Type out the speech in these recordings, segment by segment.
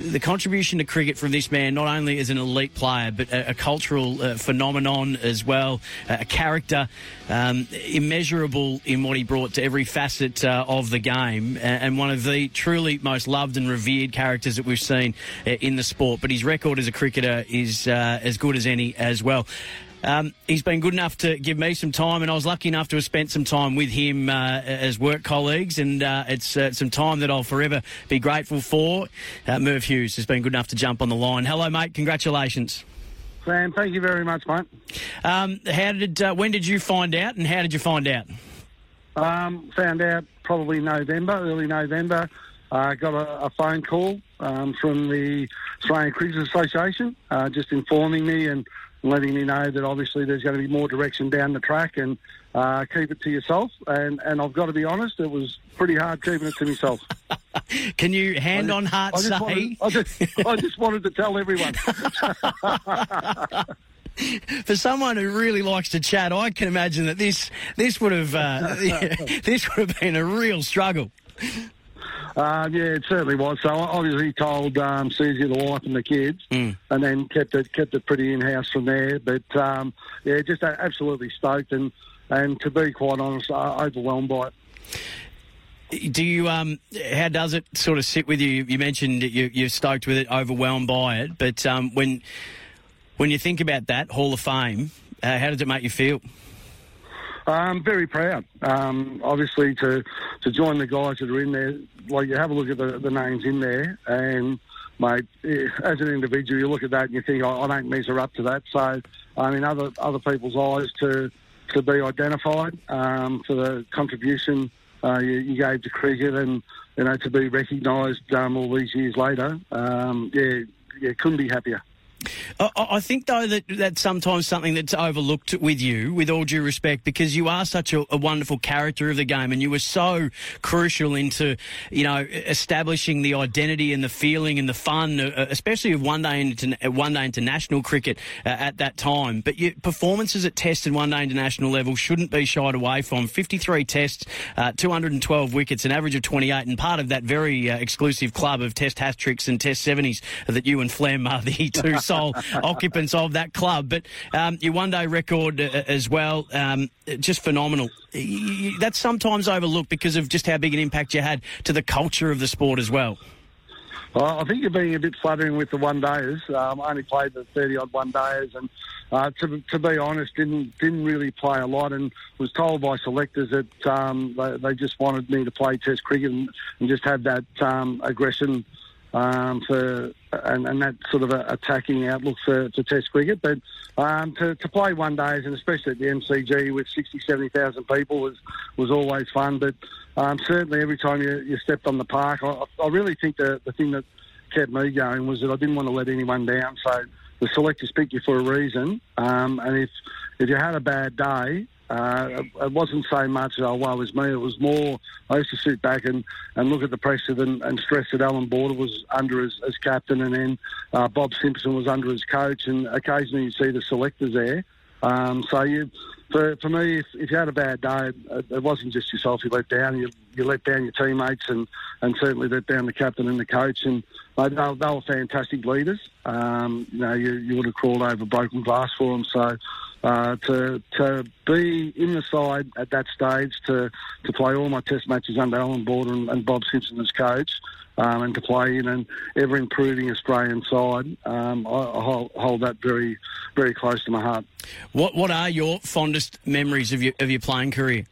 the contribution to cricket from this man, not only as an elite player, but a, a cultural uh, phenomenon as well, a character um, immeasurable in what he brought to every facet uh, of the game, and one of the truly most loved and revered characters that we've seen uh, in the sport. But his record as a cricketer is uh, as good as any as well. Um, he's been good enough to give me some time, and I was lucky enough to have spent some time with him uh, as work colleagues, and uh, it's uh, some time that I'll forever be grateful for. Uh, Merv Hughes has been good enough to jump on the line. Hello, mate. Congratulations. Sam, thank you very much, mate. Um, how did? Uh, when did you find out, and how did you find out? Um, found out probably November, early November. Uh, got a, a, phone call um, from the Australian Cricket Association, uh, just informing me and letting me know that obviously there's going to be more direction down the track and uh, keep it to yourself. And, and I've got to be honest, it was pretty hard keeping it to myself. Can you hand just, on heart I say? Wanted, I, just, I just wanted to tell everyone. For someone who really likes to chat, I can imagine that this this would have uh, this would have been a real struggle. Uh, yeah, it certainly was. So obviously told um, Susie the wife and the kids, mm. and then kept it kept it pretty in house from there. But um, yeah, just absolutely stoked, and and to be quite honest, uh, overwhelmed by it. Do you um? How does it sort of sit with you? You mentioned you, you're stoked with it, overwhelmed by it, but um, when when you think about that Hall of Fame, uh, how does it make you feel? I'm very proud, um, obviously, to to join the guys that are in there. Like you have a look at the, the names in there, and mate, eh, as an individual, you look at that and you think, I, I don't measure up to that. So, I mean, other other people's eyes to to be identified um, for the contribution uh, you, you, gave to cricket, and you know to be recognised um, all these years later. Um, yeah, yeah, couldn't be happier. I, think though that that's sometimes something that's overlooked with you, with all due respect, because you are such a, a, wonderful character of the game, and you were so crucial into, you know, establishing the identity and the feeling and the fun, especially of one day uh, one day international cricket uh, at that time. But your performances at Test and one day international level shouldn't be shied away from. Fifty three Tests, uh, two hundred and twelve wickets, an average of twenty eight, and part of that very uh, exclusive club of Test hat tricks and Test seventies that you and Flem are the two sole occupants of that club. But um, your one day record uh, as well, um, just phenomenal. That's sometimes overlooked because of just how big an impact you had to the culture of the sport as well. Well, I think you're being a bit flattering with the one days. Um, I only played the 30 odd one days, and uh, to, to be honest, didn't didn't really play a lot, and was told by selectors that um, they, they, just wanted me to play Test cricket and, and just have that um, aggression um, for and, and, that sort of attacking outlook for, for Test cricket. But um, to, to, play one days and especially at the MCG with 60, 70,000 people was was always fun. But um, certainly every time you, you, stepped on the park, I, I really think the, the thing that kept me going was that I didn't want to let anyone down. So the selectors pick you for a reason, um, and if if you had a bad day, uh, it wasn't so much, oh, well, it was me. It was more, I used to sit back and, and look at the pressure and, and stress that Alan Border was under as, as captain and then uh, Bob Simpson was under as coach and occasionally you see the selectors there. Um, so you, for, for me, if, if you had a bad day, it, it wasn't just yourself you let down. You, you let down your teammates and, and certainly let down the captain and the coach. And they, they, they were fantastic leaders. Um, you know, you, you would have crawled over broken glass for them. So uh, to to be in the side at that stage, to to play all my Test matches under Alan Border and, and Bob Simpson as coach, um, and to play in an ever improving Australian side, um, I, I hold, hold, that very very close to my heart. What what are your fondest memories of your of your playing career?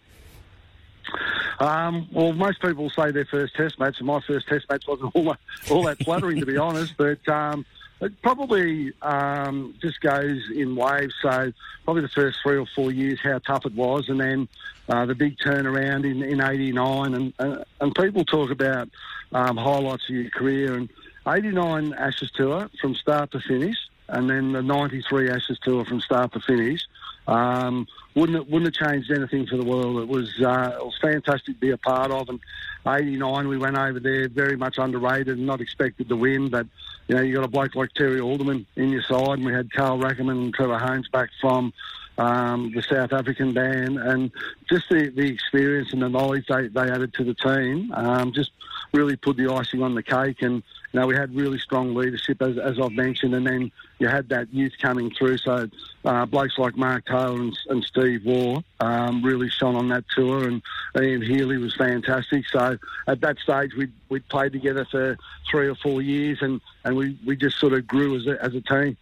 Um, well, most people say their first Test match, and my first Test match wasn't all that, all that flattering, to be honest. But um, it probably um, just goes in waves. So probably the first three or four years, how tough it was, and then uh, the big turnaround in, in 89. And, uh, and people talk about um, highlights of your career. And 89 Ashes Tour from start to finish, and then the 93 Ashes Tour from start to finish. Um, wouldn't it, wouldn't have changed anything for the world. It was uh, it was fantastic to be a part of. And '89, we went over there very much underrated and not expected to win. But you know, you got a bloke like Terry Alderman in your side, and we had Carl Rackemann and Trevor Hohns back from um, the South African band, and just the, the experience and the knowledge they, they added to the team um, just really put the icing on the cake. And you know, we had really strong leadership, as, as I've mentioned, and then you had that youth coming through. So uh, blokes like Mark Taylor and, and Steve Waugh um, really shone on that tour, and Ian Healy was fantastic. So at that stage, we we played together for three or four years, and, and we, we just sort of grew as a, as a team.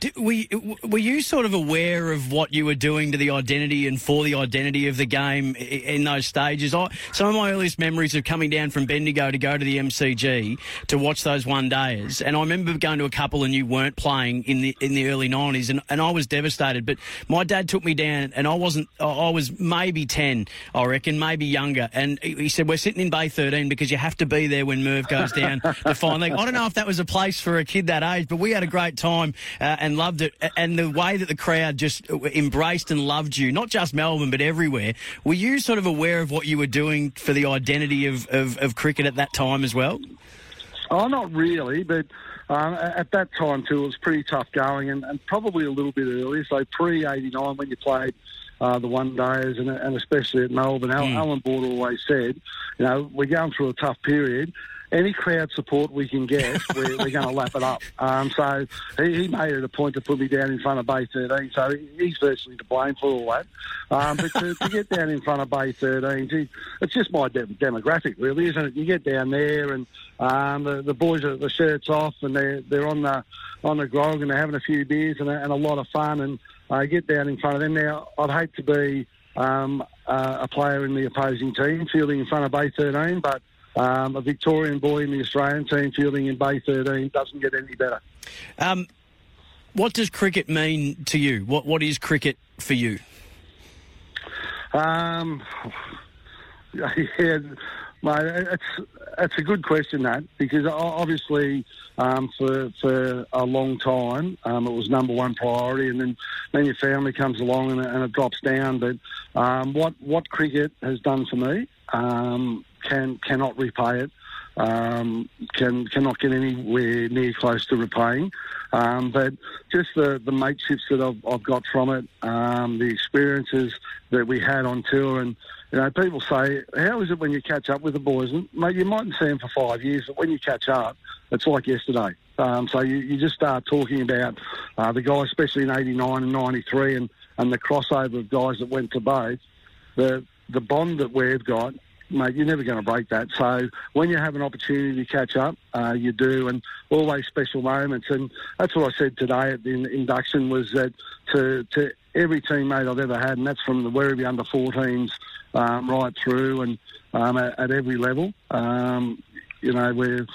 Did, were, you, were you sort of aware of what you were doing to the identity and for the identity of the game in those stages? I, some of my earliest memories of coming down from Bendigo to go to the MCG to watch those one days, and I remember going to a couple and you weren't playing in the in the early nineties, and, and I was devastated. But my dad took me down, and I wasn't. I was maybe ten, I reckon, maybe younger, and he said we're sitting in Bay thirteen because you have to be there when Merv goes down fine leg. I don't know if that was a place for a kid that age, but we had a great time uh, and loved it. And the way that the crowd just embraced and loved you, not just Melbourne, but everywhere. Were you sort of aware of what you were doing for the identity of, of, of cricket at that time as well? Oh, not really, but um, at that time too, it was pretty tough going, and, and probably a little bit earlier. So pre '89, when you played uh, the one days, and, and, especially at Melbourne, mm. Alan Border always said, you know, we're going through a tough period, any crowd support we can get, we're, we're going to lap it up. Um, so he, he, made it a point to put me down in front of Bay 13. So he's virtually to blame for all that. Um, but to, to, get down in front of Bay 13, gee, it's just my de- demographic, really, isn't it? You get down there and um, the, the, boys are the shirts off and they're they're on the on the grog and they're having a few beers and a, and a lot of fun and uh, get down in front of them. Now I'd hate to be um, uh, a player in the opposing team fielding in front of Bay 13, but um, a Victorian boy in the Australian team fielding in Bay 13 doesn't get any better. Um, what does cricket mean to you? What What is cricket for you? Um, yeah, mate, it's it's a good question that because obviously um, for for a long time um, it was number one priority, and then then your family comes along and, and it drops down. But um, what what cricket has done for me um, can cannot repay it. Um, can cannot get anywhere near close to repaying. Um, but just the, the mateships that I've, I've got from it, um, the experiences that we had on tour, and you know, people say, "How is it when you catch up with the boys?" And mate, you mightn't see them for five years, but when you catch up, it's like yesterday. Um, so you, you just start talking about uh, the guys, especially in '89 and '93, and and the crossover of guys that went to both. The the bond that we've got mate, you're never going to break that. So when you have an opportunity to catch up, uh, you do, and always special moments. And that's what I said today at the induction was that to, to every teammate I've ever had, and that's from the Werribee under 14s um, right through and um, at, at, every level. Um, you know, we've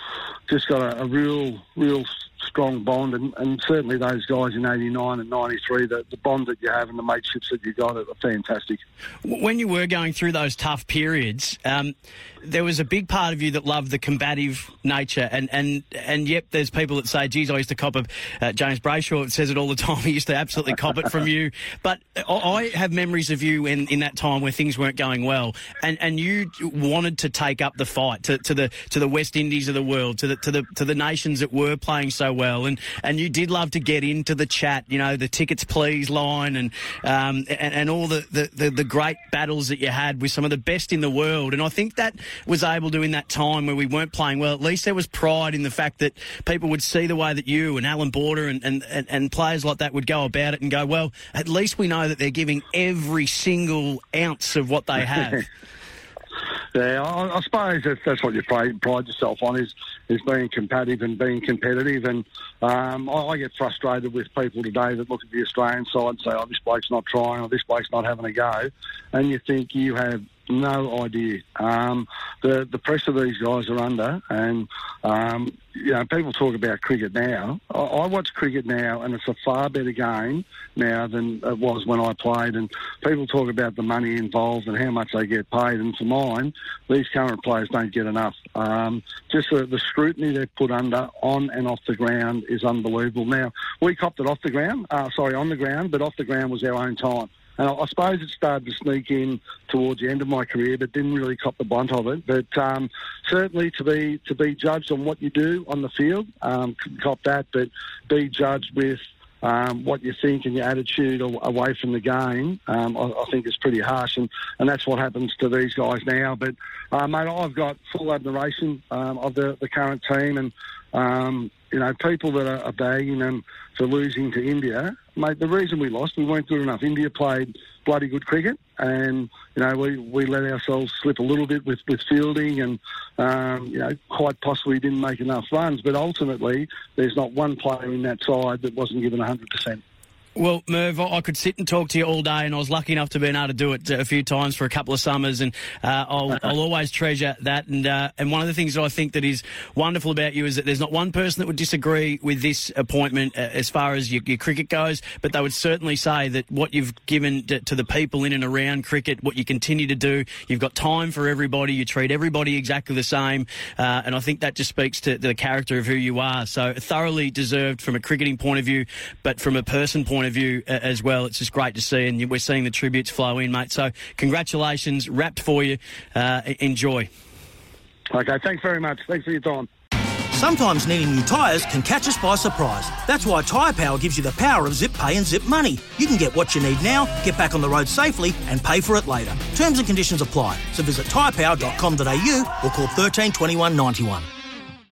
just got a, a real, real strong bond, and, and, certainly those guys in '89 and '93, the, the bond that you have and the mateships that you got are fantastic. When you were going through those tough periods, um, there was a big part of you that loved the combative nature, and and and yep, there's people that say, "Geez, I used to cop it." Uh, James Brayshaw says it all the time. He used to absolutely cop it from you. But I have memories of you in, in that time where things weren't going well, and, and you wanted to take up the fight to, to the to the West Indies of the world, to the to the to the nations that were playing so well, and and you did love to get into the chat, you know, the tickets please line, and um, and, and all the, the, the, the great battles that you had with some of the best in the world, and I think that was able to in that time where we weren't playing well. At least there was pride in the fact that people would see the way that you and Alan Border and, and, and, and players like that would go about it and go, well, at least we know that they're giving every single ounce of what they have. Yeah, I, I suppose that's, that's what you pride, pride yourself on is is being competitive and being competitive. And um, I, I, get frustrated with people today that look at the Australian side and say, "Oh, this bloke's not trying, or this bloke's not having a go," and you think you have no idea. Um, the the pressure these guys are under, and um, you know, people talk about cricket now. I, I, watch cricket now, and it's a far better game now than it was when I played. And people talk about the money involved and how much they get paid. And for mine, these current players don't get enough. Um, just the, the, scrutiny they're put under on and off the ground is unbelievable. Now we copped it off the ground, uh, sorry, on the ground, but off the ground was our own time. And I suppose it started to sneak in towards the end of my career, but didn't really cop the brunt of it. But um, certainly to be to be judged on what you do on the field, um, cop that, but be judged with um, what you think and your attitude away from the game, um, I, I, think is pretty harsh, and, and that's what happens to these guys now. But uh, mate, I've got full admiration um, of the, the current team, and um, you know, people that are, are bagging them for losing to India, mate, the reason we lost, we weren't good enough. India played bloody good cricket, and you know, we, we let ourselves slip a little bit with, with fielding, and um, you know, quite possibly didn't make enough runs. But ultimately, there's not one player in that side that wasn't given 100 percent. Well, Merv, I could sit and talk to you all day, and I was lucky enough to be able to do it a few times for a couple of summers, and uh, I'll, I'll, always treasure that. And uh, and one of the things that I think that is wonderful about you is that there's not one person that would disagree with this appointment uh, as far as your, your, cricket goes, but they would certainly say that what you've given to, to, the people in and around cricket, what you continue to do, you've got time for everybody, you treat everybody exactly the same, uh, and I think that just speaks to the character of who you are. So thoroughly deserved from a cricketing point of view, but from a person point of view uh, as well. It's just great to see, and we're seeing the tributes flow in, mate. So congratulations, rapt for you. Uh, enjoy. Okay, thanks very much. Thanks for your time. Sometimes needing new tyres can catch us by surprise. That's why Tyre Power gives you the power of zip pay and zip money. You can get what you need now, get back on the road safely, and pay for it later. Terms and conditions apply. So visit tyrepower.com.au or call 13 21 91.